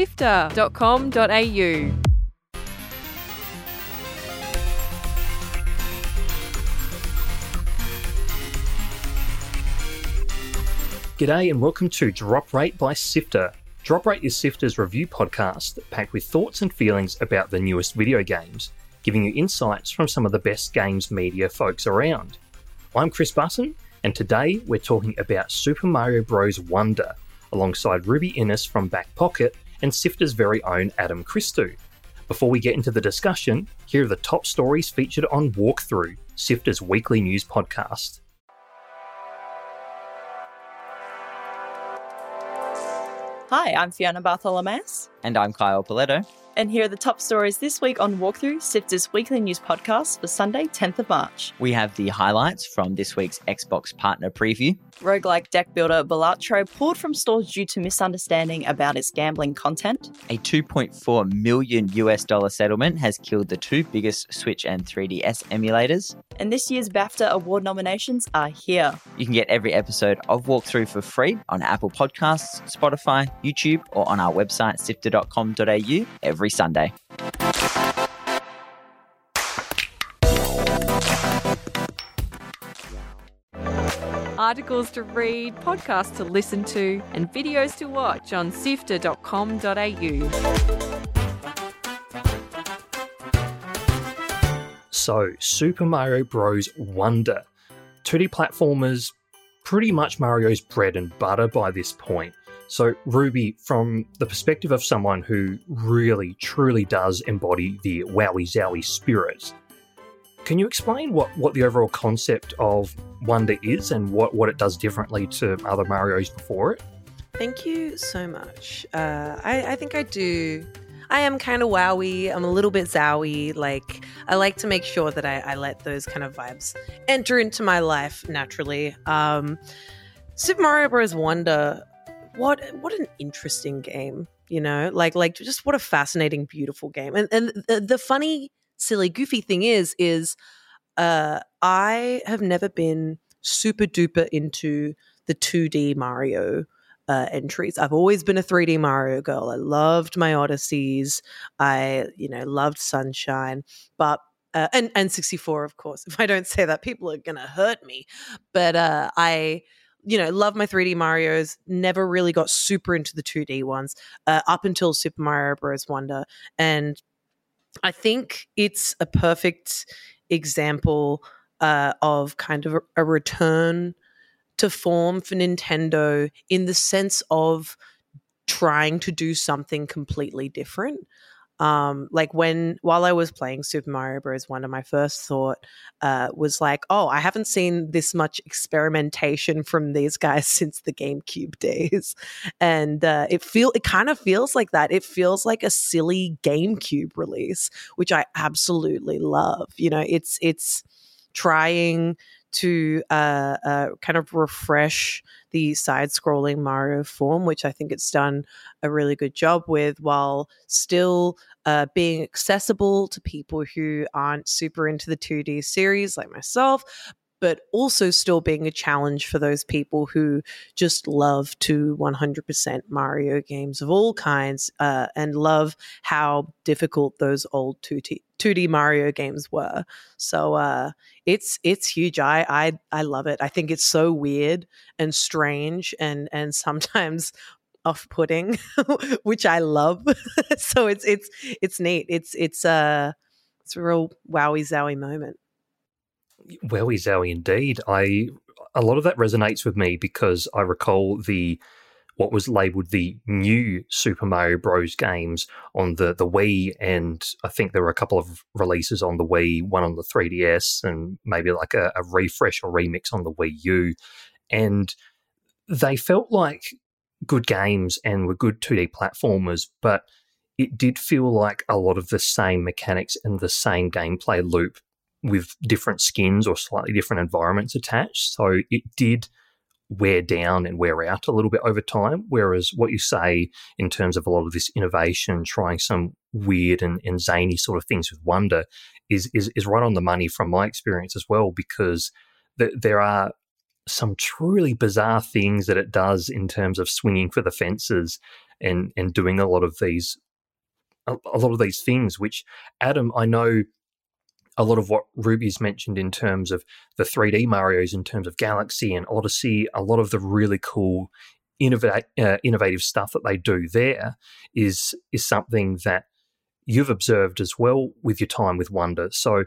sifter.com.au. G'day and welcome to Drop Rate by Sifter. Drop Rate is Sifter's review podcast packed with thoughts and feelings about the newest video games, giving you insights from some of the best games media folks around. I'm Chris Button, and today we're talking about Super Mario Bros. Wonder, alongside Ruby Innes from Back Pocket and Sifter's very own Adam Christou. Before we get into the discussion, here are the top stories featured on Walkthrough, Sifter's weekly news podcast. Hi, I'm Fiona Bartholomaeus. And I'm Kyle Pauletto. And here are the top stories this week on Walkthrough, Sifter's weekly news podcast for Sunday, 10th of March. We have the highlights from this week's Xbox partner preview. Roguelike deck builder Balatro pulled from stores due to misunderstanding about its gambling content. A 2.4 million US dollar settlement has killed the two biggest Switch and 3DS emulators. And this year's BAFTA award nominations are here. You can get every episode of Walkthrough for free on Apple Podcasts, Spotify, YouTube, or on our website sifter.com.au every Sunday. Articles to read, podcasts to listen to, and videos to watch on sifter.com.au. So, Super Mario Bros. Wonder. 2D platformers, pretty much Mario's bread and butter by this point. So, Ruby, from the perspective of someone who really, truly does embody the wowie zowie spirit, can you explain what, what the overall concept of Wonder is and what, what it does differently to other Marios before it? Thank you so much. Uh, I, I think I do. I am kind of wowie. I'm a little bit zowie. Like, I like to make sure that I, I let those kind of vibes enter into my life naturally. Um, Super Mario Bros. Wonder, what what an interesting game, you know? Like, like just what a fascinating, beautiful game. And and the, the funny silly goofy thing is is uh i have never been super duper into the 2d mario uh, entries. I've always been a 3d mario girl. I loved my odysseys. I you know loved sunshine. But uh, and and 64 of course. If i don't say that people are gonna hurt me. But uh i you know, love my 3D Mario's. Never really got super into the 2D ones uh, up until Super Mario Bros. Wonder, and I think it's a perfect example uh, of kind of a, a return to form for Nintendo in the sense of trying to do something completely different. Um, like when while I was playing Super Mario Bros. One of my first thought uh, was like, "Oh, I haven't seen this much experimentation from these guys since the GameCube days," and uh, it feel it kind of feels like that. It feels like a silly GameCube release, which I absolutely love. You know, it's it's trying to uh, uh, kind of refresh the side scrolling Mario form, which I think it's done a really good job with, while still uh, being accessible to people who aren't super into the 2D series like myself, but also still being a challenge for those people who just love to 100% Mario games of all kinds uh, and love how difficult those old 2D, 2D Mario games were. So uh, it's it's huge. I, I I love it. I think it's so weird and strange and and sometimes off-putting, which I love. so it's it's it's neat. It's it's uh it's a real wowie zowie moment. Wowie zowie indeed. I a lot of that resonates with me because I recall the what was labeled the new Super Mario Bros. games on the, the Wii, and I think there were a couple of releases on the Wii, one on the 3DS, and maybe like a, a refresh or remix on the Wii U. And they felt like good games and were good 2D platformers, but it did feel like a lot of the same mechanics and the same gameplay loop with different skins or slightly different environments attached. So it did wear down and wear out a little bit over time. Whereas what you say in terms of a lot of this innovation, trying some weird and, and zany sort of things with Wonder, is, is is right on the money from my experience as well. Because th- there are some truly bizarre things that it does in terms of swinging for the fences and and doing a lot of these a, a lot of these things. Which Adam, I know a lot of what Ruby's mentioned in terms of the 3D Mario's, in terms of Galaxy and Odyssey, a lot of the really cool, innovative, uh, innovative stuff that they do there is is something that you've observed as well with your time with Wonder. So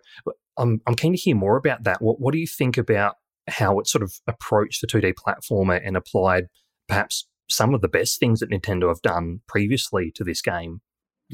I'm I'm keen to hear more about that. What what do you think about how it sort of approached the 2D platformer and applied perhaps some of the best things that Nintendo have done previously to this game?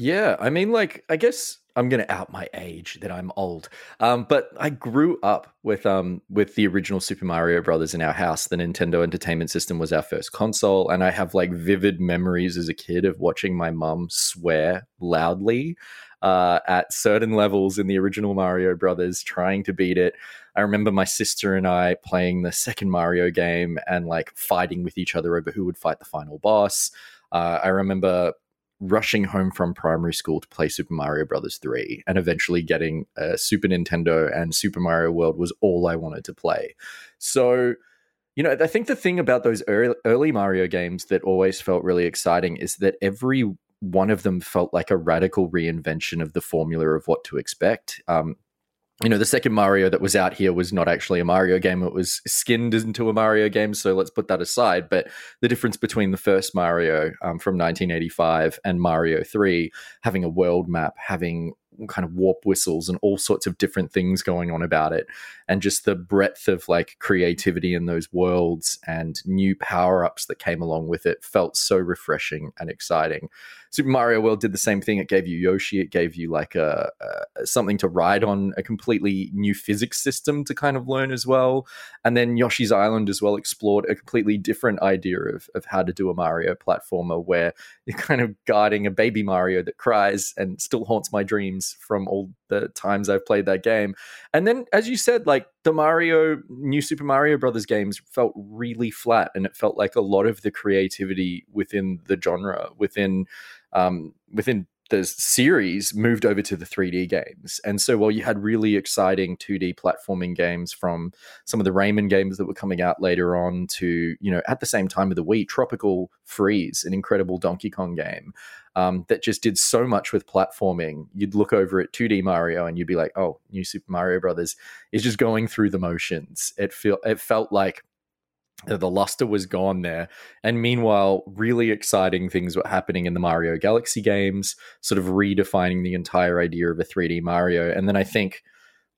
Yeah, I mean, like, I guess I'm gonna out my age that I'm old. Um, but I grew up with um with the original Super Mario Brothers in our house. The Nintendo Entertainment System was our first console, and I have like vivid memories as a kid of watching my mum swear loudly uh, at certain levels in the original Mario Brothers, trying to beat it. I remember my sister and I playing the second Mario game and like fighting with each other over who would fight the final boss. Uh, I remember rushing home from primary school to play Super Mario Brothers 3 and eventually getting a Super Nintendo and Super Mario World was all I wanted to play. So, you know, I think the thing about those early, early Mario games that always felt really exciting is that every one of them felt like a radical reinvention of the formula of what to expect. Um, you know, the second Mario that was out here was not actually a Mario game. It was skinned into a Mario game. So let's put that aside. But the difference between the first Mario um, from 1985 and Mario 3, having a world map, having kind of warp whistles and all sorts of different things going on about it and just the breadth of like creativity in those worlds and new power-ups that came along with it felt so refreshing and exciting super mario world did the same thing. It gave you yoshi. It gave you like a, a something to ride on a completely new physics system to kind of learn as well. And then yoshi's island as well explored a completely different idea of, of how to do a mario platformer where you're kind of guarding a baby mario that cries and still haunts my dreams from all the times I've played that game. And then, as you said, like the Mario, new Super Mario Brothers games felt really flat, and it felt like a lot of the creativity within the genre, within um, within the series moved over to the 3D games. And so while you had really exciting 2D platforming games from some of the Rayman games that were coming out later on to, you know, at the same time of the Wii, Tropical Freeze, an incredible Donkey Kong game um, that just did so much with platforming. You'd look over at 2D Mario and you'd be like, oh, new Super Mario Brothers is just going through the motions. It feel it felt like the luster was gone there. And meanwhile, really exciting things were happening in the Mario Galaxy games, sort of redefining the entire idea of a 3D Mario. And then I think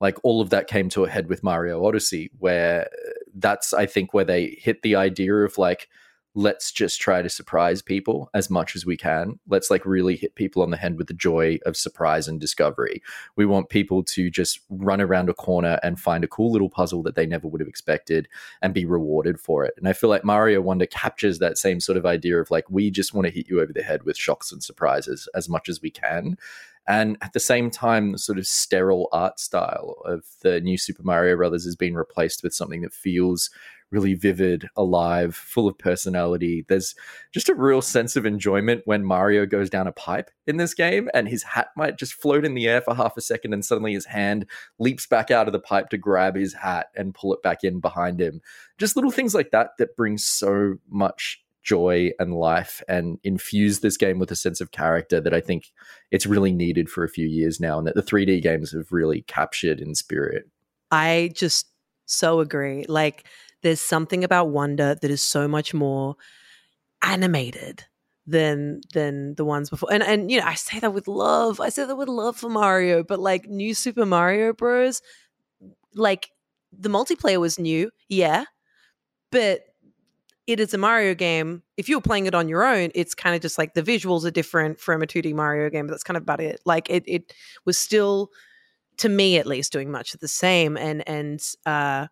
like all of that came to a head with Mario Odyssey, where uh, that's, I think, where they hit the idea of like, let's just try to surprise people as much as we can. Let's like really hit people on the head with the joy of surprise and discovery. We want people to just run around a corner and find a cool little puzzle that they never would have expected and be rewarded for it. And I feel like Mario Wonder captures that same sort of idea of like, we just want to hit you over the head with shocks and surprises as much as we can. And at the same time, the sort of sterile art style of the new Super Mario Brothers has been replaced with something that feels really vivid, alive, full of personality. There's just a real sense of enjoyment when Mario goes down a pipe in this game and his hat might just float in the air for half a second and suddenly his hand leaps back out of the pipe to grab his hat and pull it back in behind him. Just little things like that that bring so much joy and life and infuse this game with a sense of character that I think it's really needed for a few years now and that the 3D games have really captured in spirit. I just so agree. Like there's something about Wonder that is so much more animated than than the ones before. And and you know, I say that with love. I say that with love for Mario, but like new Super Mario Bros, like the multiplayer was new, yeah, but it is a Mario game. If you were playing it on your own, it's kind of just like the visuals are different from a 2D Mario game, but that's kind of about it. Like it it was still to me at least doing much of the same and and uh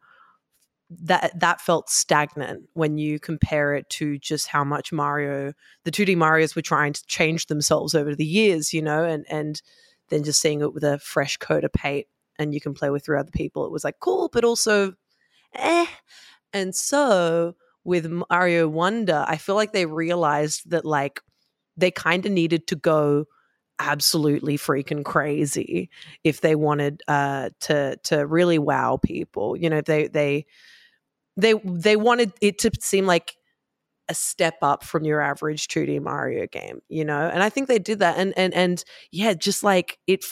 that that felt stagnant when you compare it to just how much Mario, the 2D Mario's were trying to change themselves over the years, you know, and and then just seeing it with a fresh coat of paint and you can play with three other people, it was like cool, but also eh. And so with Mario Wonder, I feel like they realized that like they kind of needed to go absolutely freaking crazy if they wanted uh to to really wow people. You know, they they they they wanted it to seem like a step up from your average 2D Mario game, you know? And I think they did that and and and yeah, just like it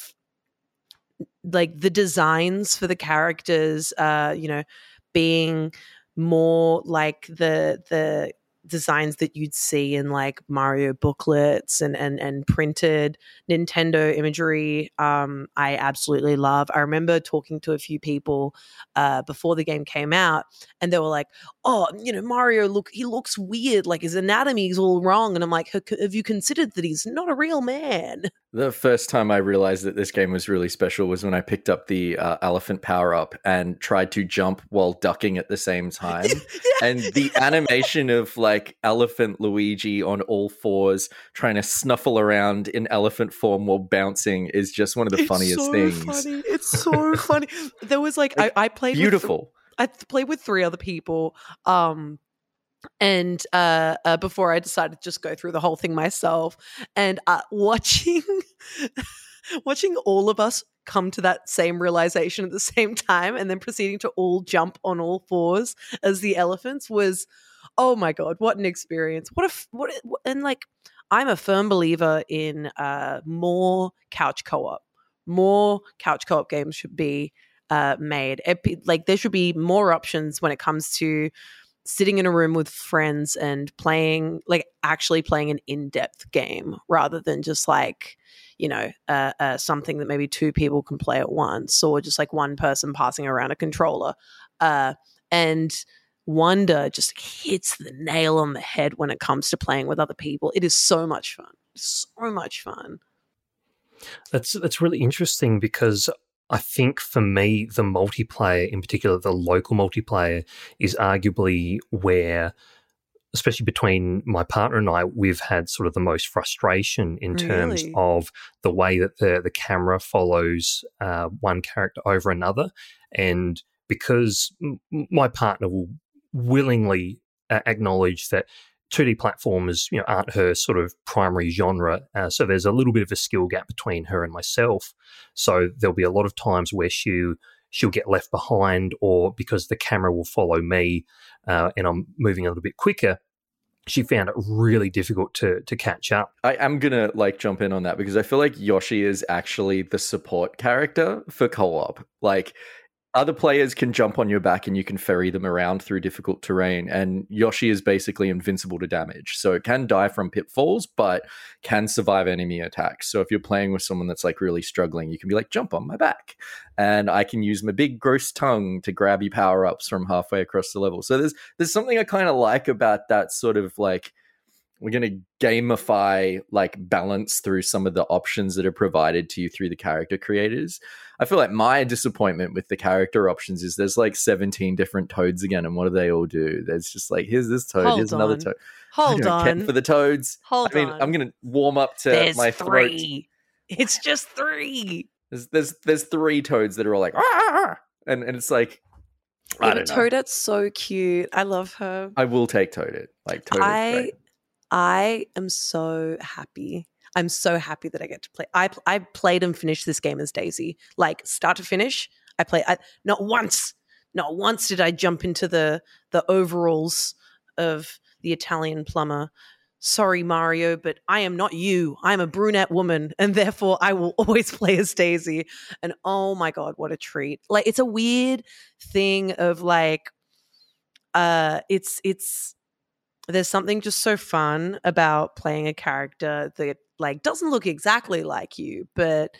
like the designs for the characters uh, you know, being more like the the designs that you'd see in like Mario booklets and and and printed Nintendo imagery. Um, I absolutely love. I remember talking to a few people uh, before the game came out, and they were like, "Oh, you know, Mario look he looks weird. Like his anatomy is all wrong." And I'm like, "Have you considered that he's not a real man?" The first time I realized that this game was really special was when I picked up the uh, elephant power up and tried to jump while ducking at the same time. and the animation of like elephant Luigi on all fours trying to snuffle around in elephant form while bouncing is just one of the it's funniest so things. Funny. It's so funny. There was like, I, I played beautiful. With, I played with three other people. Um, and uh, uh, before I decided to just go through the whole thing myself, and uh, watching watching all of us come to that same realization at the same time, and then proceeding to all jump on all fours as the elephants was, oh my god, what an experience! What a what, and like I'm a firm believer in uh, more couch co-op. More couch co-op games should be uh, made. like there should be more options when it comes to sitting in a room with friends and playing like actually playing an in-depth game rather than just like you know uh, uh, something that maybe two people can play at once or just like one person passing around a controller. Uh, and wonder just hits the nail on the head when it comes to playing with other people. It is so much fun. So much fun. That's that's really interesting because I think for me, the multiplayer, in particular, the local multiplayer, is arguably where, especially between my partner and I, we've had sort of the most frustration in terms Really? of the way that the, the camera follows uh, one character over another. And because m- my partner will willingly uh, acknowledge that 2D platformers, you know, aren't her sort of primary genre. Uh, so there's a little bit of a skill gap between her and myself. So there'll be a lot of times where she she'll get left behind, or because the camera will follow me uh, and I'm moving a little bit quicker, she found it really difficult to to catch up. I am gonna like jump in on that because I feel like Yoshi is actually the support character for co-op. Like other players can jump on your back and you can ferry them around through difficult terrain. And Yoshi is basically invincible to damage. So it can die from pitfalls, but can survive enemy attacks. So if you're playing with someone that's like really struggling, you can be like, jump on my back. And I can use my big gross tongue to grab you power ups from halfway across the level. So there's there's something I kind of like about that sort of like we're going to gamify like balance through some of the options that are provided to you through the character creators. I feel like my disappointment with the character options is there's like 17 different toads again, and what do they all do? There's just like here's this toad, Hold here's another toad. Hold on. for the toads. Hold I mean, on. I'm going to warm up to There's my throat. three. It's just three. There's, there's there's three toads that are all like, "Ah!" and and it's like, I don't know. Toadette's so cute. I love her. I will take Toadette. Like Toadette's I great. I am so happy. I'm so happy that I get to play. I I played and finished this game as Daisy, like start to finish. I play. I, not once, not once did I jump into the the overalls of the Italian plumber. Sorry, Mario, but I am not you. I'm a brunette woman, and therefore I will always play as Daisy. And oh my god, what a treat! Like it's a weird thing of like, uh, it's it's there's something just so fun about playing a character that like doesn't look exactly like you but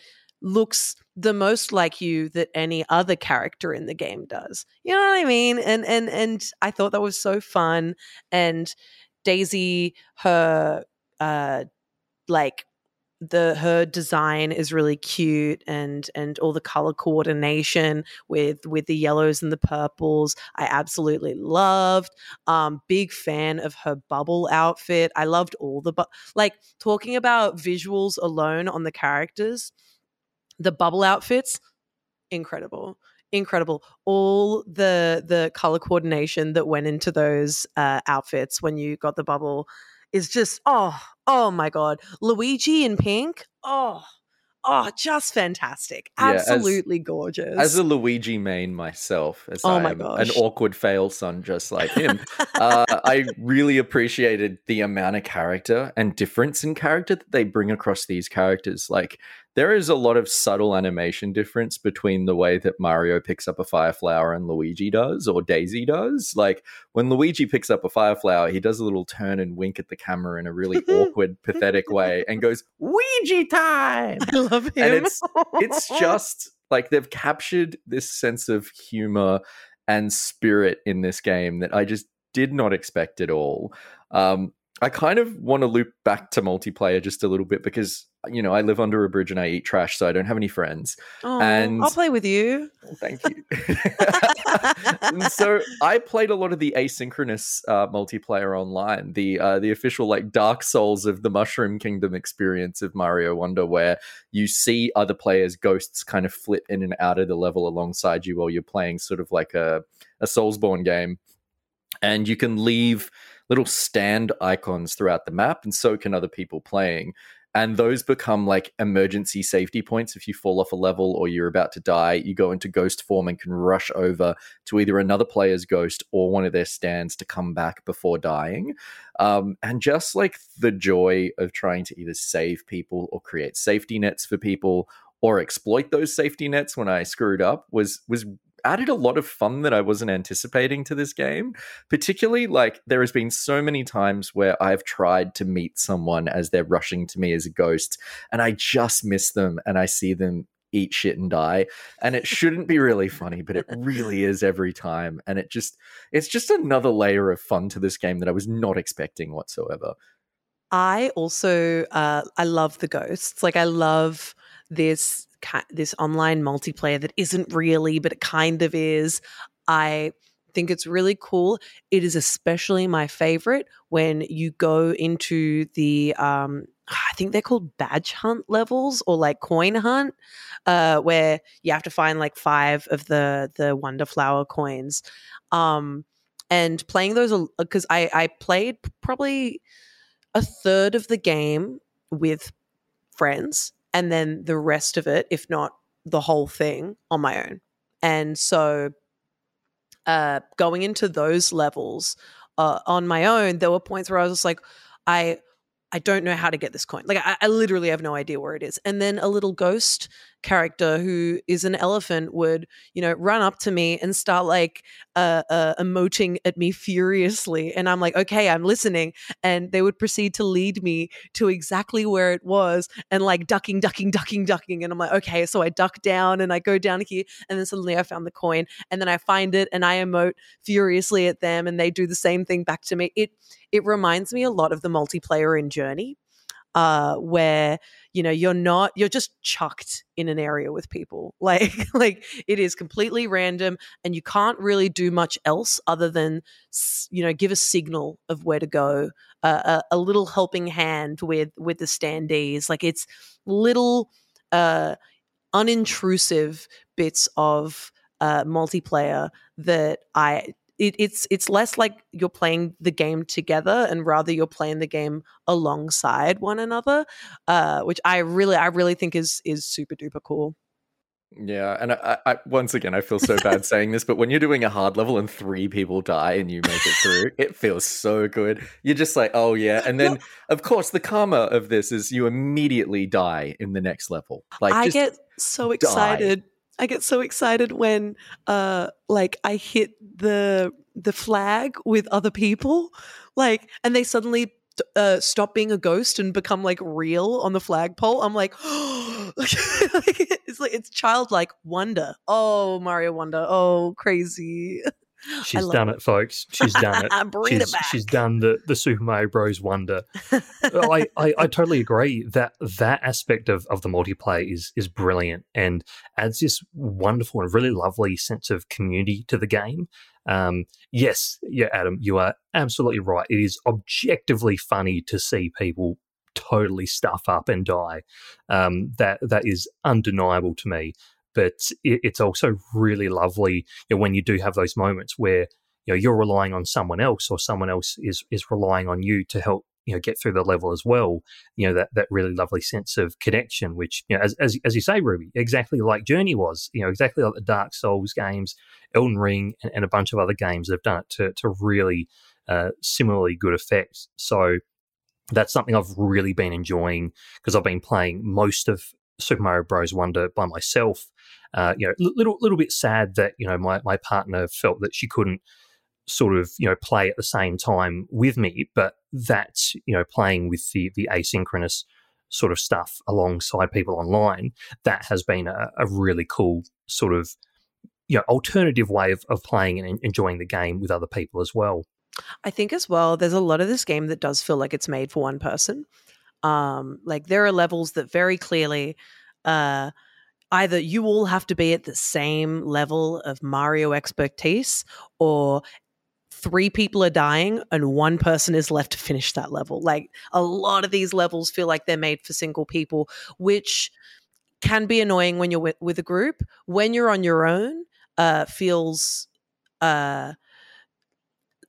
looks the most like you that any other character in the game does. You know what i mean? And and and i thought that was so fun and daisy her uh like the her design is really cute and and all the color coordination with with the yellows and the purples i absolutely loved um big fan of her bubble outfit. I loved all the bu- like talking about visuals alone on the characters the bubble outfits incredible incredible. All the the color coordination that went into those uh outfits when you got the bubble is just oh oh my god luigi in pink oh oh, just fantastic. Yeah, as- Absolutely gorgeous. As a Luigi main myself, as Oh I'm an awkward fail son just like him, uh, I really appreciated the amount of character and difference in character that they bring across these characters. Like, there is a lot of subtle animation difference between the way that Mario picks up a fire flower and Luigi does, or Daisy does. Like, when Luigi picks up a fire flower, he does a little turn and wink at the camera in a really awkward, pathetic way and goes, Ouija time! I love him. And it's it's just like they've captured this sense of humor and spirit in this game that I just did not expect at all. Um, I kind of want to loop back to multiplayer just a little bit because you know I live under a bridge and I eat trash, so I don't have any friends. Aw, and- I'll play with you. Well, thank you. So I played a lot of the asynchronous uh, multiplayer online, the uh, the official like Dark Souls of the Mushroom Kingdom experience of Mario Wonder, where you see other players' ghosts kind of flip in and out of the level alongside you while you're playing sort of like a a Soulsborne game, and you can leave little stand icons throughout the map, and so can other people playing and those become like emergency safety points. If you fall off a level or you're about to die you go into ghost form and can rush over to either another player's ghost or one of their stands to come back before dying. Um, and just like the joy of trying to either save people or create safety nets for people or exploit those safety nets when i screwed up was was added a lot of fun that i wasn't anticipating to this game particularly like there has been so many times where I've tried to meet someone as they're rushing to me as a ghost and I just miss them and I see them eat shit and die and it shouldn't be really funny but it really is every time and it just it's just another layer of fun to this game that I was not expecting whatsoever. I also uh, I love the ghosts. Like I love this this online multiplayer that isn't really, but it kind of is. I think it's really cool. It is especially my favorite when you go into the um I think they're called badge hunt levels or like coin hunt, uh, where you have to find like five of the the wonder flower coins. Um, and playing those because I I played probably a third of the game with friends and then the rest of it if not the whole thing on my own and so uh going into those levels uh, on my own there were points where i was just like i I don't know how to get this coin. Like I, I literally have no idea where it is. And then a little ghost character who is an elephant would, you know, run up to me and start like uh, uh, emoting at me furiously. And I'm like, okay, I'm listening. And they would proceed to lead me to exactly where it was and like ducking, ducking, ducking, ducking. And I'm like, okay, so I duck down and I go down here. And then suddenly I found the coin. And then I find it and I emote furiously at them and they do the same thing back to me. It it reminds me a lot of the multiplayer in Journey, uh, where you know you're not you're just chucked in an area with people. Like like it is completely random, and you can't really do much else other than you know give a signal of where to go, uh, a, a little helping hand with with the standees. Like it's little uh, unintrusive bits of uh, multiplayer that I it, it's it's less like you're playing the game together and rather you're playing the game alongside one another, uh, which I really I really think is is super duper cool. Yeah, and I, I once again I feel so bad saying this, but when you're doing a hard level and three people die and you make it through, it feels so good. You're just like, oh yeah, and then of course the karma of this is you immediately die in the next level. Like I get so die. I get so excited when uh like I hit the the flag with other people like and they suddenly uh, stop being a ghost and become like real on the flagpole. I'm like, it's like it's childlike wonder. Oh, Mario Wonder. Oh, crazy. She's done it. it. folks. She's done it. Bring it she's, back. she's done the, the Super Mario Bros. wonder. I, I, I totally agree that that aspect of, of the multiplayer is is brilliant and adds this wonderful and really lovely sense of community to the game. Um, yes, yeah, Adam, you are absolutely right. It is objectively funny to see people totally stuff up and die. Um, that that is undeniable to me. But it, it's also really lovely you know, when you do have those moments where you know you're relying on someone else or someone else is is relying on you to help you know get through the level as well. You know that that really lovely sense of connection, which you know as as, as you say, Ruby, exactly like Journey was. You know exactly like the Dark Souls games, Elden Ring, and, and a bunch of other games have done it to to really uh, similarly good effect. So that's something I've really been enjoying because I've been playing most of Super Mario Bros. Wonder by myself. Uh, you know, little little bit sad that you know my my partner felt that she couldn't sort of you know play at the same time with me, but that you know playing with the the asynchronous sort of stuff alongside people online that has been a, a really cool sort of you know alternative way of, of playing and enjoying the game with other people as well. I think as well, there's a lot of this game that does feel like it's made for one person. Um, like there are levels that very clearly uh, either you all have to be at the same level of Mario expertise or three people are dying and one person is left to finish that level. Like a lot of these levels feel like they're made for single people, which can be annoying when you're with, with a group. When you're on your own, uh, feels uh,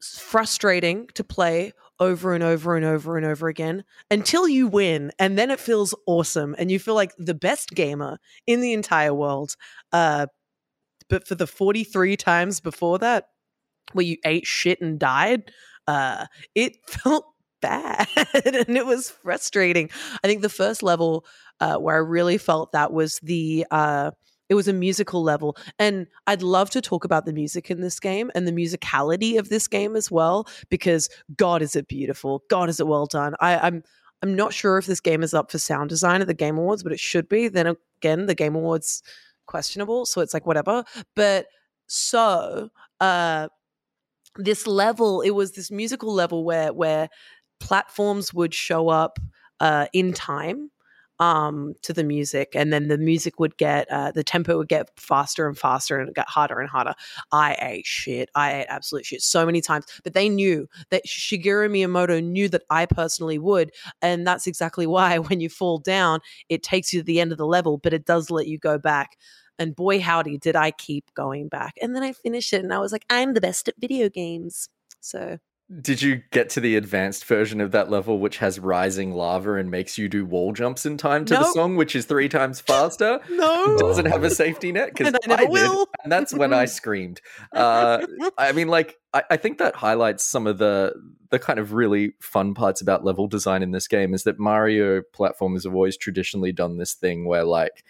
frustrating to play over and over and over and over again until you win and then it feels awesome and you feel like the best gamer in the entire world uh but for the 43 times before that where you ate shit and died uh it felt bad and it was frustrating. I think the first level uh where i really felt that was the uh it was a musical level. And I'd love to talk about the music in this game and the musicality of this game as well, because God is it beautiful. God is it well done. I, I'm I'm not sure if this game is up for sound design at the Game Awards, but it should be. Then again, the Game Awards questionable, so it's like whatever. But so uh this level, it was this musical level where where platforms would show up uh in time um, to the music, and then the music would get uh, the tempo would get faster and faster, and it got harder and harder. I ate shit. I ate absolute shit so many times, but they knew that Shigeru Miyamoto knew that I personally would, and that's exactly why when you fall down, it takes you to the end of the level, but it does let you go back. And boy, howdy, did I keep going back. And then I finished it, and I was like, I'm the best at video games. So did you get to the advanced version of that level, which has rising lava and makes you do wall jumps in time to nope. the song, which is three times faster? no, doesn't have a safety net because I, I will. Did, and that's when I screamed. Uh, I mean, like, I, I think that highlights some of the the kind of really fun parts about level design in this game. Is that Mario platformers have always traditionally done this thing where, like,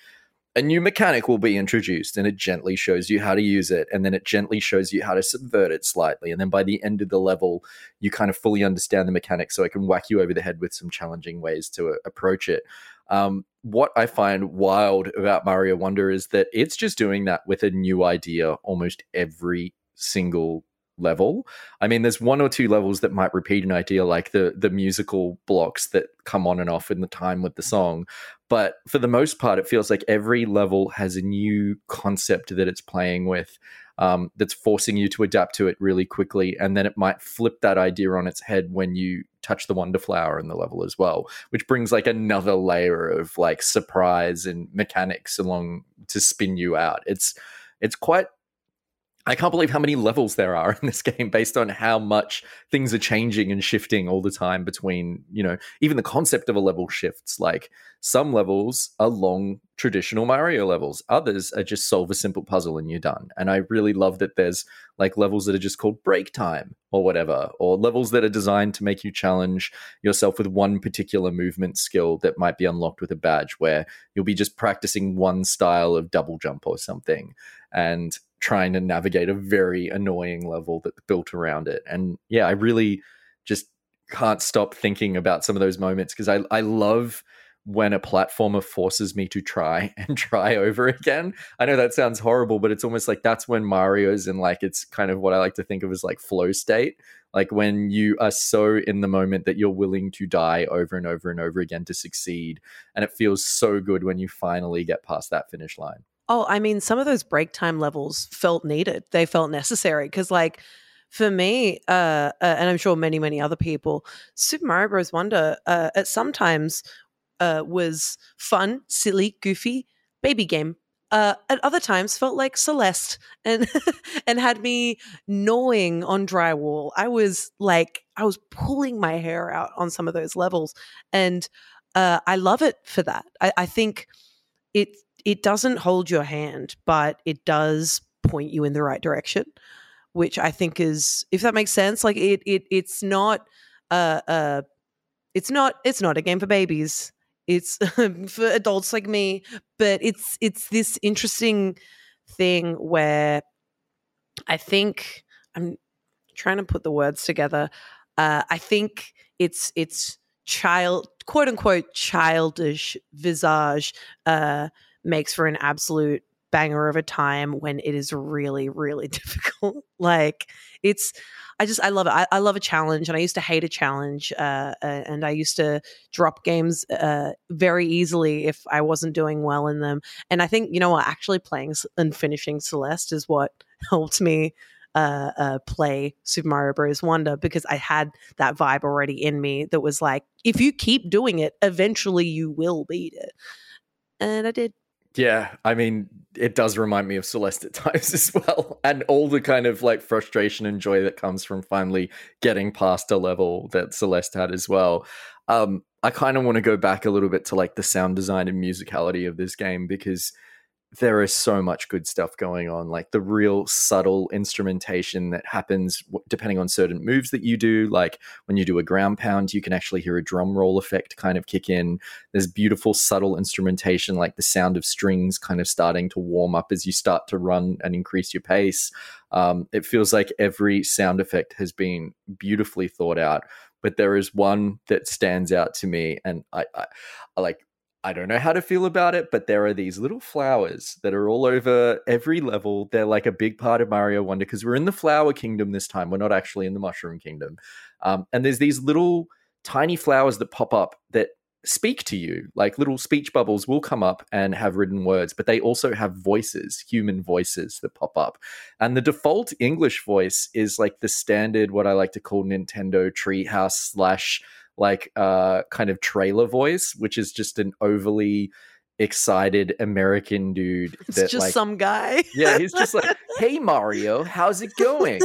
a new mechanic will be introduced and it gently shows you how to use it and then it gently shows you how to subvert it slightly and then by the end of the level you kind of fully understand the mechanic so it can whack you over the head with some challenging ways to uh, approach it um, what i find wild about mario wonder is that it's just doing that with a new idea almost every single level. I mean, there's one or two levels that might repeat an idea, like the the musical blocks that come on and off in the time with the song. But for the most part, it feels like every level has a new concept that it's playing with. Um, that's forcing you to adapt to it really quickly, and then it might flip that idea on its head when you touch the wonder flower in the level as well, which brings like another layer of like surprise and mechanics along to spin you out. It's it's quite I can't believe how many levels there are in this game based on how much things are changing and shifting all the time between, you know, even the concept of a level shifts. Like some levels are long traditional Mario levels, others are just solve a simple puzzle and you're done. And I really love that there's like levels that are just called break time or whatever, or levels that are designed to make you challenge yourself with one particular movement skill that might be unlocked with a badge where you'll be just practicing one style of double jump or something. And trying to navigate a very annoying level that's built around it. And yeah, I really just can't stop thinking about some of those moments because I, I love when a platformer forces me to try and try over again. I know that sounds horrible, but it's almost like that's when Mario's in like it's kind of what I like to think of as like flow state. Like when you are so in the moment that you're willing to die over and over and over again to succeed. And it feels so good when you finally get past that finish line. Oh, I mean, some of those break time levels felt needed. They felt necessary because, like, for me, uh, uh, and I'm sure many, many other people, Super Mario Bros. Wonder uh, at sometimes uh, was fun, silly, goofy, baby game. uh, at other times felt like Celeste and and had me gnawing on drywall. I was like I was pulling my hair out on some of those levels, and uh, I love it for that. I, I think it it doesn't hold your hand, but it does point you in the right direction, which I think is if that makes sense. Like it it it's not uh uh it's not it's not a game for babies it's for adults like me but it's it's this interesting thing where i think i'm trying to put the words together uh, i think it's it's child quote unquote childish visage uh, makes for an absolute banger of a time when it is really really difficult like it's I just I love it. I, I, love a challenge, and I used to hate a challenge, uh, uh, and I used to drop games uh, very easily if I wasn't doing well in them. And I think you know what, actually playing and finishing Celeste is what helped me uh, uh, play Super Mario Bros. Wonder because I had that vibe already in me that was like, if you keep doing it, eventually you will beat it, and I did. Yeah, I mean, it does remind me of Celeste at times as well, and all the kind of like frustration and joy that comes from finally getting past a level that Celeste had as well. Um, I kind of want to go back a little bit to like the sound design and musicality of this game because there is so much good stuff going on like the real subtle instrumentation that happens depending on certain moves that you do like when you do a ground pound you can actually hear a drum roll effect kind of kick in. There's beautiful subtle instrumentation like the sound of strings kind of starting to warm up as you start to run and increase your pace. Um, it feels like every sound effect has been beautifully thought out but there is one that stands out to me and I, I, I like I don't know how to feel about it, but there are these little flowers that are all over every level. They're like a big part of Mario Wonder because we're in the flower kingdom this time. We're not actually in the mushroom kingdom. Um, and there's these little tiny flowers that pop up that speak to you. Like little speech bubbles will come up and have written words, but they also have voices, human voices that pop up. And the default English voice is like the standard, what I like to call Nintendo treehouse slash like uh kind of trailer voice, which is just an overly excited American dude. It's that, just like, some guy. yeah, he's just like, "Hey Mario, how's it going?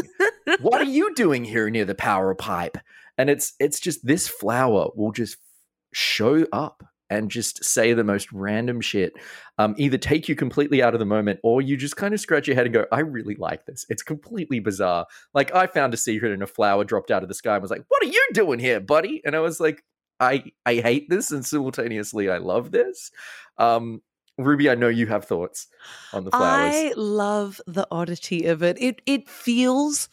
what are you doing here near the power pipe?" And it's it's just this flower will just show up and just say the most random shit. Um, either take you completely out of the moment or you just kind of scratch your head and go, I really like this. It's completely bizarre. Like I found a secret and a flower dropped out of the sky and was like, What are you doing here, buddy? And I was like, I I hate this and simultaneously I love this. Um, Ruby, I know you have thoughts on the flowers. I love the oddity of it. It it feels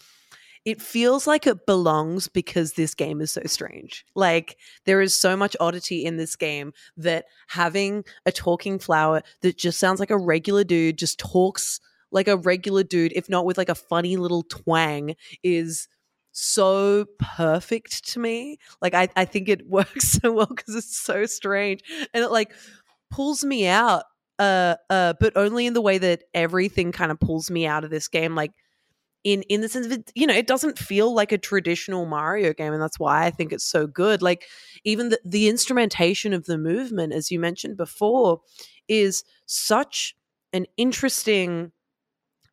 it feels like it belongs because this game is so strange. Like there is so much oddity in this game that having a talking flower that just sounds like a regular dude, just talks like a regular dude, if not with like a funny little twang, is so perfect to me. Like I, I think it works so well because it's so strange. And it like pulls me out. Uh uh, but only in the way that everything kind of pulls me out of this game. Like in in the sense of it, you know, it doesn't feel like a traditional Mario game, and that's why I think it's so good. Like even the, the instrumentation of the movement, as you mentioned before, is such an interesting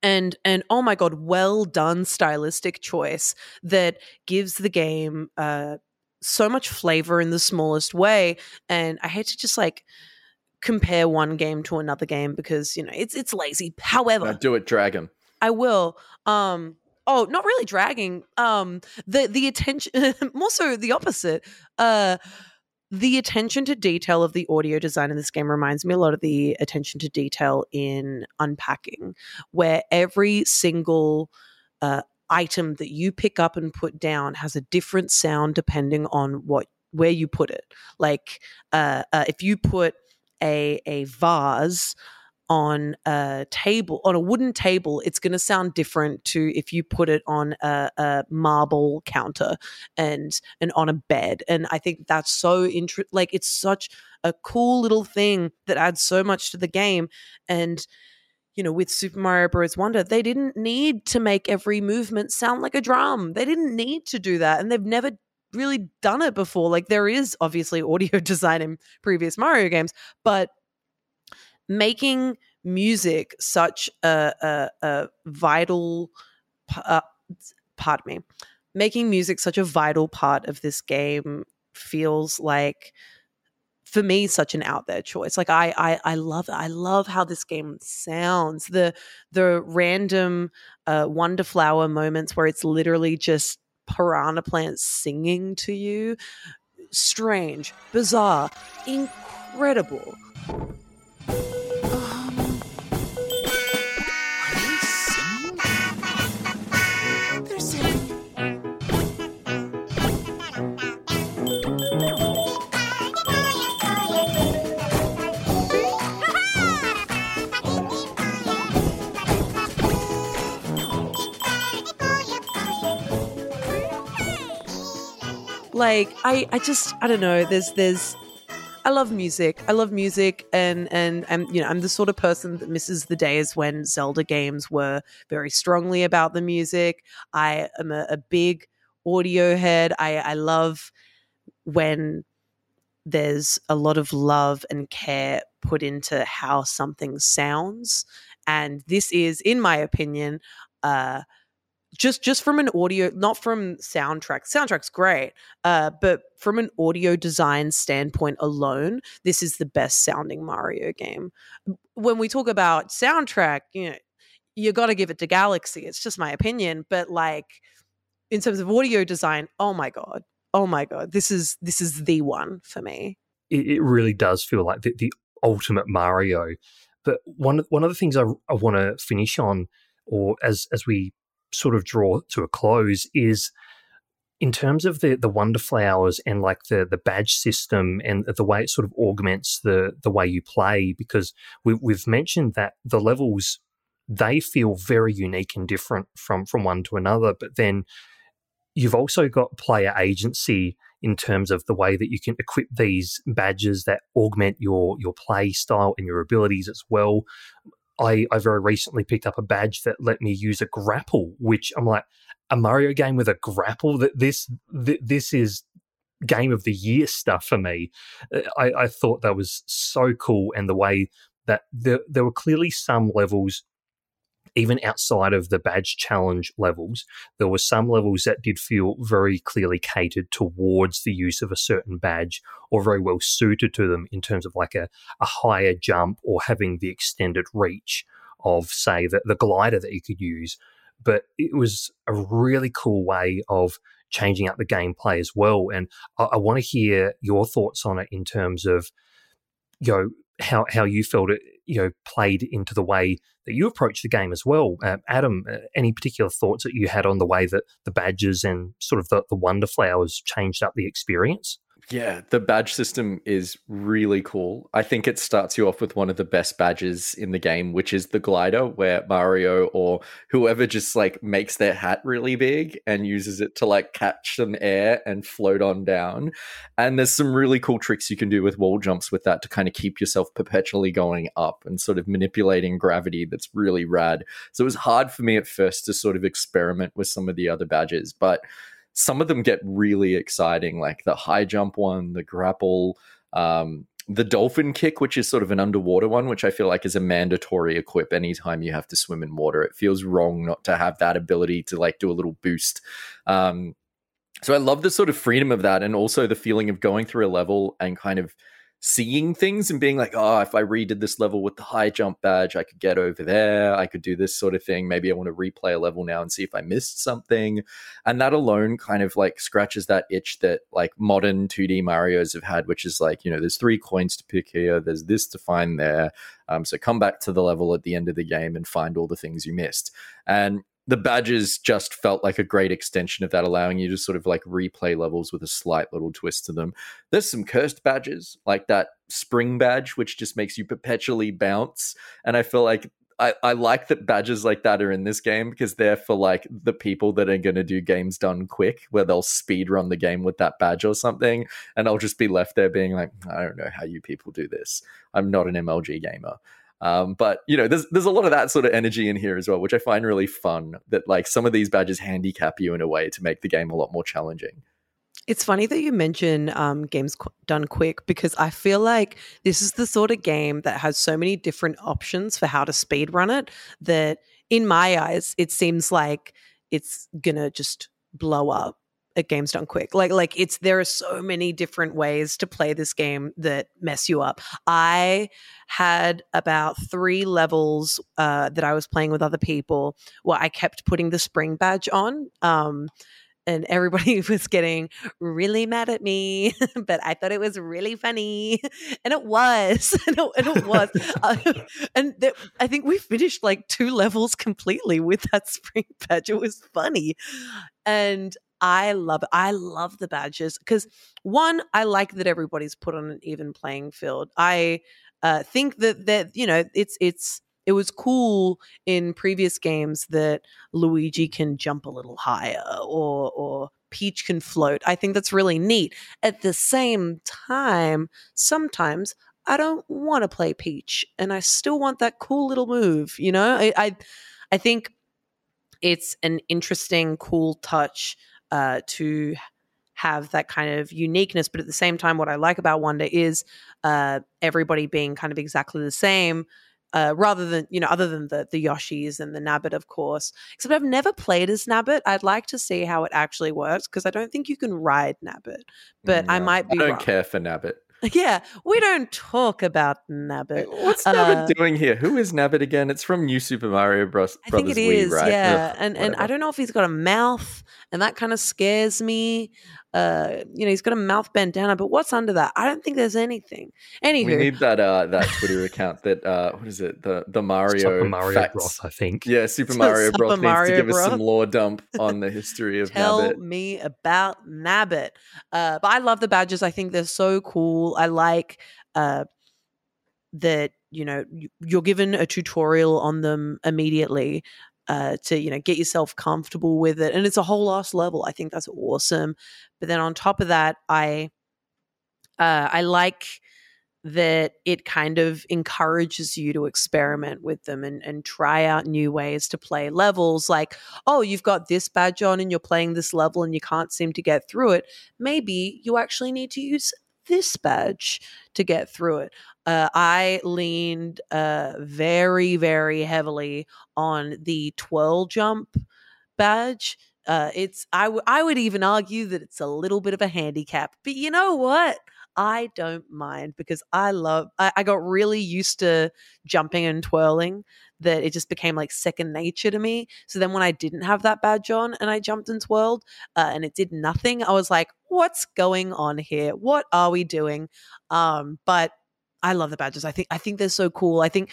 and and oh my god, well done stylistic choice that gives the game uh, so much flavor in the smallest way. And I hate to just like compare one game to another game because you know it's it's lazy. However, now do it, Dragon. I will. Um, oh, not really dragging. Um, the the attention, more so the opposite. Uh, the attention to detail of the audio design in this game reminds me a lot of the attention to detail in unpacking, where every single uh, item that you pick up and put down has a different sound depending on what where you put it. Like uh, uh, if you put a a vase on a table on a wooden table it's going to sound different to if you put it on a, a, marble counter and and on a bed and i think that's so interesting like it's such a cool little thing that adds so much to the game and you know with super mario bros. Wonder they didn't need to make every movement sound like a drum they didn't need to do that and they've never really done it before like there is obviously audio design in previous mario games but making music such a, a, a vital uh, pardon me making music such a vital part of this game feels like for me such an out there choice. Like I, I i love i love how this game sounds. The the random uh wonder flower moments where it's literally just piranha plants singing to you. Strange bizarre incredible like I, I just I don't know. There's there's I love music. I love music, and and I'm you know I'm the sort of person that misses the days when Zelda games were very strongly about the music. I am a, a big audio head. I I love when there's a lot of love and care put into how something sounds, and this is, in my opinion, uh, just just from an audio not from soundtrack soundtrack's great uh, but from an audio design standpoint alone this is the best sounding mario game. When we talk about soundtrack you know you got to give it to galaxy it's just my opinion but like in terms of audio design oh my god oh my god this is this is the one for me. It, it really does feel like the, the ultimate mario. But one one of the things i, I want to finish on or as as we sort of draw to a close is in terms of the the wonder flowers and like the the badge system and the way it sort of augments the the way you play because we, we've mentioned that the levels they feel very unique and different from from one to another but then you've also got player agency in terms of the way that you can equip these badges that augment your your play style and your abilities as well I, I very recently picked up a badge that let me use a grapple, which I'm like, a Mario game with a grapple. That this th- this is game of the year stuff for me. I, I thought that was so cool, and the way that there were clearly some levels even outside of the badge challenge levels, there were some levels that did feel very clearly catered towards the use of a certain badge or very well suited to them in terms of like a, a higher jump or having the extended reach of, say, the, the glider that you could use. But it was a really cool way of changing up the gameplay as well. And I, I want to hear your thoughts on it in terms of, you know, how how you felt it you know played into the way that you approach the game as well. Uh, Adam, uh, any particular thoughts that you had on the way that the badges and sort of the, the wonder flowers changed up the experience? Yeah, the badge system is really cool. I think it starts you off with one of the best badges in the game, which is the glider, where Mario or whoever just like makes their hat really big and uses it to like catch some air and float on down. And there's some really cool tricks you can do with wall jumps with that to kind of keep yourself perpetually going up and sort of manipulating gravity that's really rad. So it was hard for me at first to sort of experiment with some of the other badges, but some of them get really exciting, like the high jump one, the grapple, um, the dolphin kick, which is sort of an underwater one, which I feel like is a mandatory equip anytime you have to swim in water. It feels wrong not to have that ability to like do a little boost. Um, so I love the sort of freedom of that, and also the feeling of going through a level and kind of seeing things and being like, oh, if I redid this level with the high jump badge, I could get over there. I could do this sort of thing. Maybe I want to replay a level now and see if I missed something. And that alone kind of like scratches that itch that like modern 2D Marios have had, which is like, you know, there's three coins to pick here, there's this to find there. Um, so come back to the level at the end of the game and find all the things you missed. And the badges just felt like a great extension of that, allowing you to sort of like replay levels with a slight little twist to them. There's some cursed badges, like that spring badge, which just makes you perpetually bounce. And I feel like I, I like that badges like that are in this game because they're for like the people that are going to do games done quick, where they'll speed run the game with that badge or something. And I'll just be left there being like, I don't know how you people do this. I'm not an MLG gamer. Um, but you know, there's there's a lot of that sort of energy in here as well, which I find really fun. That like some of these badges handicap you in a way to make the game a lot more challenging. It's funny that you mention um, games qu- done quick because I feel like this is the sort of game that has so many different options for how to speed run it that, in my eyes, it seems like it's gonna just blow up at games done quick like like it's there are so many different ways to play this game that mess you up. I had about three levels uh, that i was playing with other people. Where i kept putting the spring badge on um, and everybody was getting really mad at me, but I thought it was really funny, and it was, and it, and it was, uh, and th- I think we finished like two levels completely with that spring badge. It was funny, and I love. I love the badges because one, I like that everybody's put on an even playing field. I uh, think that that you know it's it's it was cool in previous games that Luigi can jump a little higher or or Peach can float. I think that's really neat. At the same time, sometimes I don't want to play Peach and I still want that cool little move, you know? I I, I think it's an interesting cool touch uh, to have that kind of uniqueness but at the same time what i like about wonder is uh, everybody being kind of exactly the same uh, rather than you know other than the the Yoshis and the Nabbit, of course. Except I've never played as Nabbit. I'd like to see how it actually works because I don't think you can ride Nabbit, but Mm, I might be. I don't wrong. care for Nabbit. Yeah, we don't talk about Nabbit. What's Uh, Nabbit doing here? Who is Nabbit again? It's from New Super Mario Bros. I think Brothers it Wii, is, right? yeah. Ugh, and and I don't know if he's got a mouth, and that kind of scares me. Uh, you know, he's got a mouth bandana, but what's under that? I don't think there's anything. Anywho, We need that uh that Twitter account that uh what is it the the Mario Super Mario facts. Bros. I think. Yeah, Super Mario Super Bros. needs Mario to give us some Bros. lore dump on the history of Tell Nabbit. me about Nabbit. Uh, but I love the badges. I think they're so cool. I like uh, that you know you're given a tutorial on them immediately uh, to you know get yourself comfortable with it, and it's a whole last level. I think that's awesome. But then on top of that, I uh, I like that it kind of encourages you to experiment with them and, and try out new ways to play levels like oh you've got this badge on and you're playing this level and you can't seem to get through it maybe you actually need to use this badge to get through it uh, i leaned uh, very very heavily on the twirl jump badge uh, it's I, w- I would even argue that it's a little bit of a handicap but you know what I don't mind because I love I, I got really used to jumping and twirling that it just became like second nature to me. So then when I didn't have that badge on and I jumped and twirled uh, and it did nothing, I was like, what's going on here? What are we doing? Um, but I love the badges. I think I think they're so cool. I think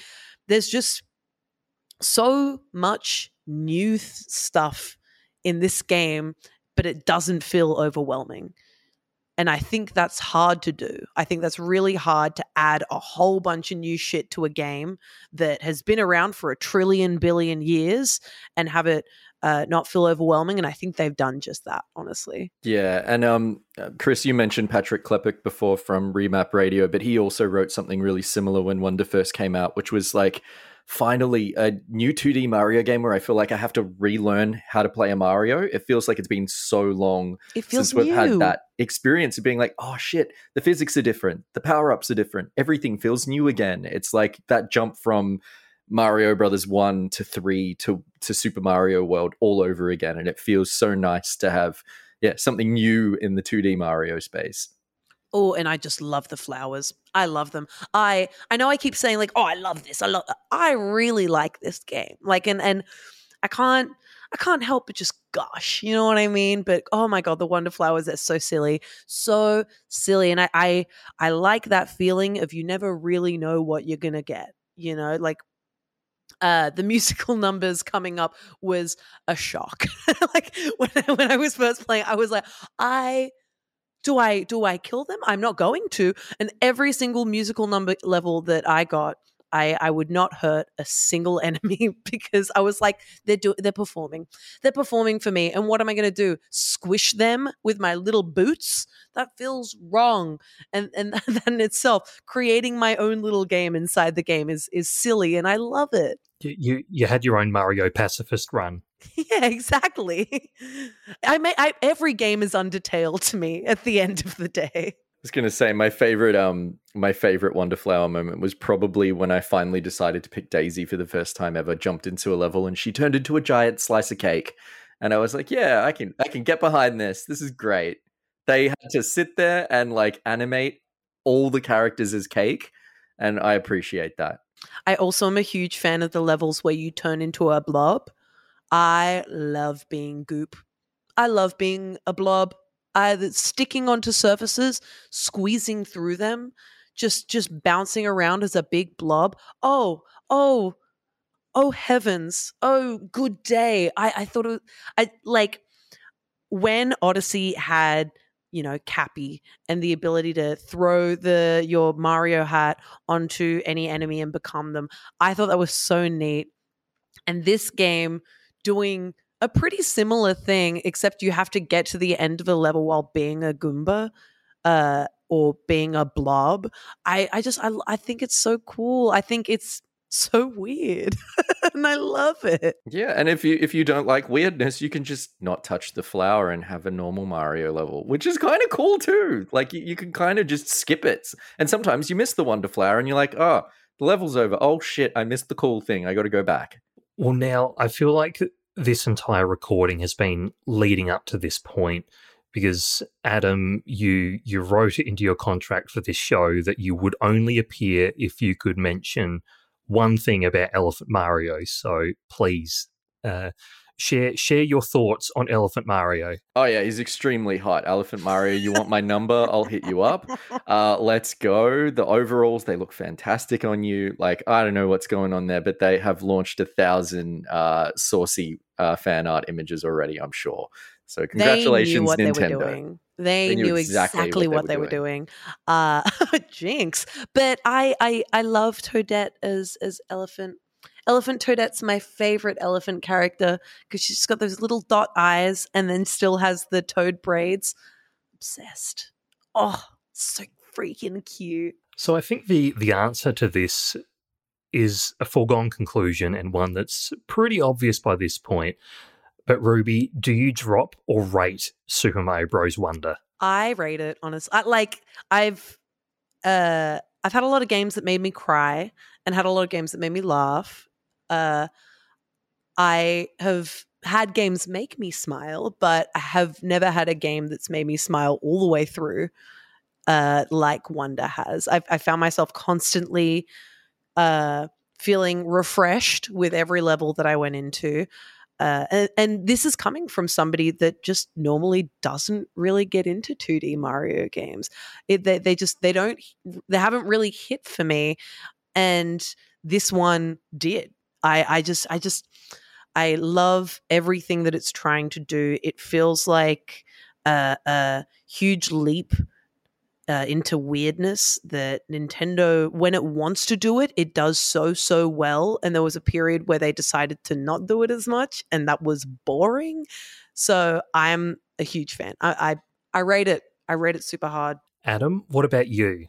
there's just so much new th- stuff in this game, but it doesn't feel overwhelming. And I think that's hard to do. I think that's really hard to add a whole bunch of new shit to a game that has been around for a trillion billion years and have it uh, not feel overwhelming. And I think they've done just that, honestly. Yeah, and um, uh, Chris, you mentioned Patrick Klepek before from Remap Radio, but he also wrote something really similar when Wonder first came out, which was like finally a new 2D Mario game where I feel like I have to relearn how to play a Mario. It feels like it's been so long since we've new. had that experience of being like, oh shit, the physics are different, the power ups are different, everything feels new again. It's like that jump from Mario Brothers 1 to 3 to to Super Mario World all over again and it feels so nice to have yeah, something new in the 2D Mario space. Oh, and I just love the flowers. I love them. I I know I keep saying like, "Oh, I love this." I love I really like this game. Like and and I can't I can't help but just gosh, you know what I mean? But oh my god, the wonder flowers are so silly. So silly and I I I like that feeling of you never really know what you're to get, you know? Like uh, the musical numbers coming up was a shock. like when I, when I was first playing, I was like, I do I do I kill them? I'm not going to. And every single musical number level that I got, I I would not hurt a single enemy because I was like, they're do they're performing, they're performing for me. And what am I going to do? Squish them with my little boots? That feels wrong. And and that in itself, creating my own little game inside the game is is silly, and I love it. You, you you had your own Mario pacifist run. Yeah, exactly. I may I, every game is Undertale to me at the end of the day. I was gonna say my favorite um my favorite Wonderflower moment was probably when I finally decided to pick Daisy for the first time ever, jumped into a level and she turned into a giant slice of cake. And I was like, yeah, I can I can get behind this. This is great. They had to sit there and like animate all the characters as cake, and I appreciate that. I also am a huge fan of the levels where you turn into a blob. I love being goop. I love being a blob. Either sticking onto surfaces, squeezing through them, just just bouncing around as a big blob. Oh, oh, oh heavens. Oh, good day. I, I thought it was I like when Odyssey had you know cappy and the ability to throw the your mario hat onto any enemy and become them. I thought that was so neat. And this game doing a pretty similar thing except you have to get to the end of a level while being a goomba uh, or being a blob. I i just I, I think it's so cool. I think it's so weird and i love it Yeah, and if you if you don't like weirdness, you can just not touch the flower and have a normal Mario level, which is kind of cool too. Like you, you can kind of just skip it. And sometimes you miss the Wonder Flower and you're like, "Oh, the level's over. Oh shit, I missed the cool thing. I got to go back." Well, now I feel like this entire recording has been leading up to this point because Adam, you you wrote it into your contract for this show that you would only appear if you could mention one thing about Elephant Mario. So please uh, share share your thoughts on Elephant Mario. Oh yeah, he's extremely hot. Elephant Mario, you want my number? I'll hit you up. Uh, let's go. The overalls, they look fantastic on you. Like I don't know what's going on there, but they have launched a thousand uh, saucy uh, fan art images already. I'm sure. So congratulations, they knew what Nintendo. they were doing. They, They knew knew, exactly exactly, what what, they they, were were doing. Uh, jinx. But I, I, I love Toadette as as elephant. Elephant Toadette's my favorite elephant character because she's got those little dot eyes and then still has the toad braids. Obsessed. Oh, so freaking cute. So I think the the answer to this is a foregone conclusion and one that's pretty obvious by this point. But Ruby, do you drop or rate Super Mario Bros. Wonder? I rate it honestly. Like I've uh I've had a lot of games that made me cry and had a lot of games that made me laugh. Uh I have had games make me smile, but I have never had a game that's made me smile all the way through uh like Wonder has. I've I found myself constantly uh feeling refreshed with every level that I went into uh, and, and this is coming from somebody that just normally doesn't really get into 2D Mario games. It, they, they just they don't they haven't really hit for me, and this one did. I I just I just I love everything that it's trying to do. It feels like a, a huge leap uh, into weirdness that Nintendo, when it wants to do it, it does so, so well. And there was a period where they decided to not do it as much, and that was boring. So I'm a huge fan. I, I, I rate it. I rate it super hard. Adam, what about you?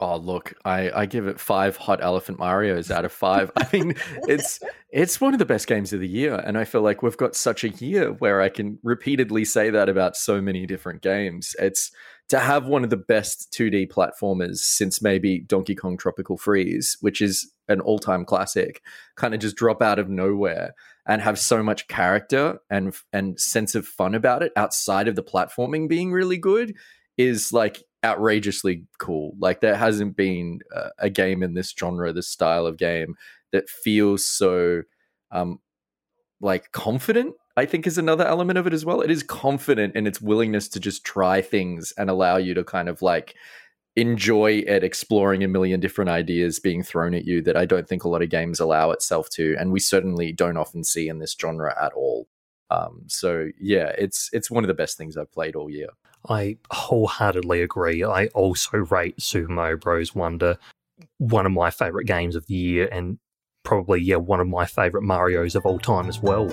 Oh look, I, I give it five hot elephant Mario's out of five. I mean, it's it's one of the best games of the year, and I feel like we've got such a year where I can repeatedly say that about so many different games. It's to have one of the best 2D platformers since maybe Donkey Kong Tropical Freeze, which is an all-time classic, kind of just drop out of nowhere and have so much character and and sense of fun about it outside of the platforming being really good is like outrageously cool. Like there hasn't been a game in this genre, this style of game that feels so um like confident. I think is another element of it as well. It is confident in its willingness to just try things and allow you to kind of like enjoy it exploring a million different ideas being thrown at you that I don't think a lot of games allow itself to and we certainly don't often see in this genre at all. Um, so yeah, it's it's one of the best things I've played all year. I wholeheartedly agree. I also rate Super Mario Bros. Wonder one of my favorite games of the year, and probably yeah one of my favorite Mario's of all time as well.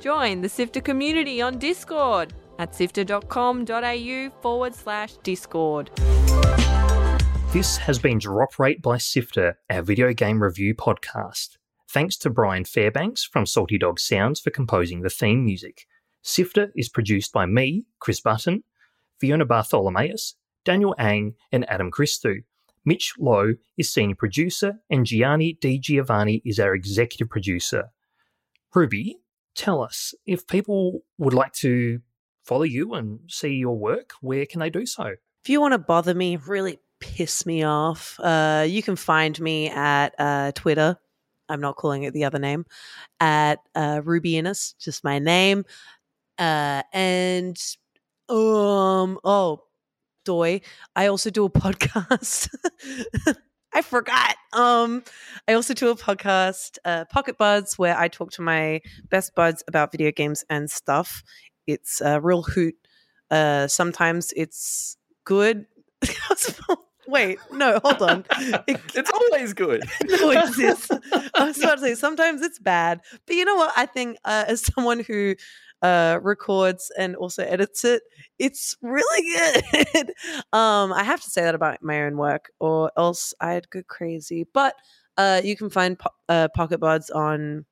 Join the Sifter community on Discord. at sifter.com.au forward slash discord. This has been Drop Rate by Sifter, our video game review podcast. Thanks to Brian Fairbanks from Salty Dog Sounds for composing the theme music. Sifter is produced by me, Chris Button, Fiona Bartholomaeus, Daniel Ang, and Adam Christou. Mitch Loh is senior producer, and Gianni Di Giovanni is our executive producer. Ruby, tell us if people would like to follow you and see your work, where can they do so? If you want to bother me, really piss me off, uh, you can find me at uh, Twitter. I'm not calling it the other name. At uh, Ruby Innes, just my name. Uh, and um, oh, doy, I also do a podcast. I forgot. Um, I also do a podcast, uh, Pocket Buds, where I talk to my best buds about video games and stuff. It's a real hoot. Uh, sometimes it's good. Wait, no, hold on. It- It's always good. no, it is. I was about to say sometimes it's bad, but you know what? I think uh, as someone who uh, records and also edits it, it's really good. um, I have to say that about my own work, or else I'd go crazy. But uh, you can find po- uh, Pocket Buds on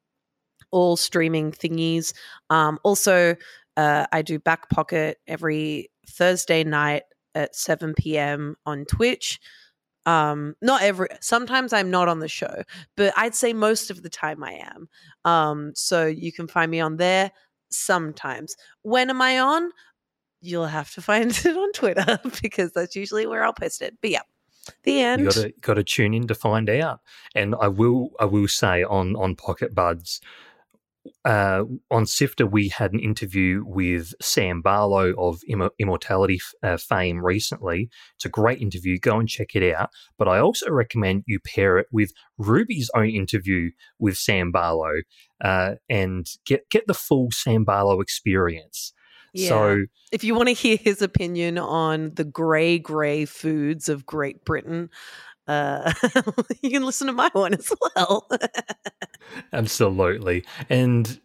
all streaming thingies. Um, also, uh, I do Back Pocket every Thursday night at 7 p.m. on Twitch. Um, not every sometimes I'm not on the show, but I'd say most of the time I am. Um, so you can find me on there sometimes. When am I on? You'll have to find it on Twitter because that's usually where I'll post it. But yeah, the end. You got to got to tune in to find out. And I will I will say on on Pocket Buds, uh, on Sifter we had an interview with Sam Barlow of Immor- Immortality uh, fame recently. It's a great interview. Go and check it out. But I also recommend you pair it with Ruby's own interview with Sam Barlow uh, and get get the full Sam Barlow experience. Yeah. So if you want to hear his opinion on the grey, grey foods of Great Britain, uh, you can listen to my one as well. Absolutely. And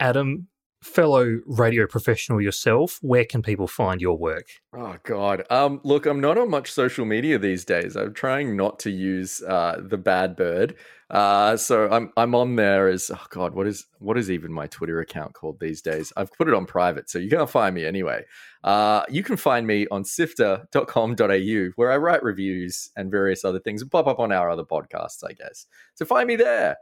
Adam, fellow radio professional yourself, where can people find your work? Oh God. Um, look, I'm not on much social media these days. I'm trying not to use uh, the bad bird. Uh, so I'm I'm on there as oh God, what is what is even my Twitter account called these days? I've put it on private, so you can't find me anyway. Uh, you can find me on sifter.com.au where I write reviews and various other things and pop up on our other podcasts, I guess. So find me there.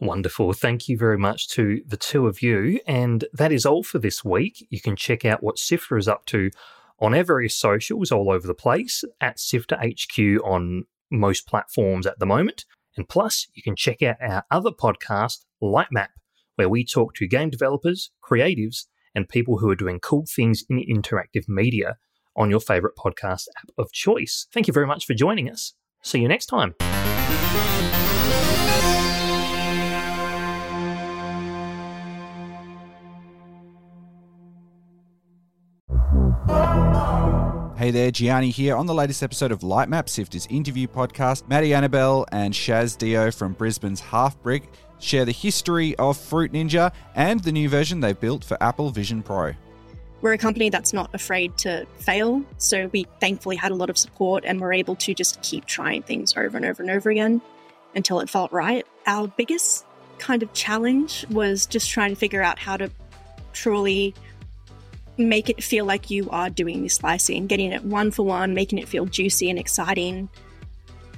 Wonderful. Thank you very much to the two of you. And that is all for this week. You can check out what Sifter is up to on our various socials all over the place at Sifter HQ on most platforms at the moment. And plus, you can check out our other podcast, Lightmap, where we talk to game developers, creatives, and people who are doing cool things in interactive media on your favorite podcast app of choice. Thank you very much for joining us. See you next time. Hey there, Gianni here on the latest episode of Lightmap Sifter's interview podcast. Maddie Annabelle and Shaz Dio from Brisbane's Halfbrick share the history of Fruit Ninja and the new version they've built for Apple Vision Pro. We're a company that's not afraid to fail, so we thankfully had a lot of support and were able to just keep trying things over and over and over again until it felt right. Our biggest kind of challenge was just trying to figure out how to truly make it feel like you are doing this slicing, getting it one for one, making it feel juicy and exciting.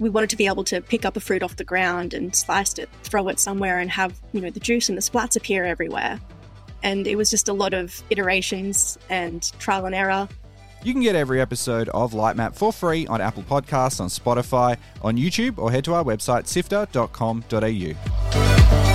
We wanted to be able to pick up a fruit off the ground and slice it, throw it somewhere, and have you know the juice and the splats appear everywhere. And it was just a lot of iterations and trial and error. You can get every episode of Lightmap for free on Apple Podcasts, on Spotify, on YouTube, or head to our website sifter.com.au.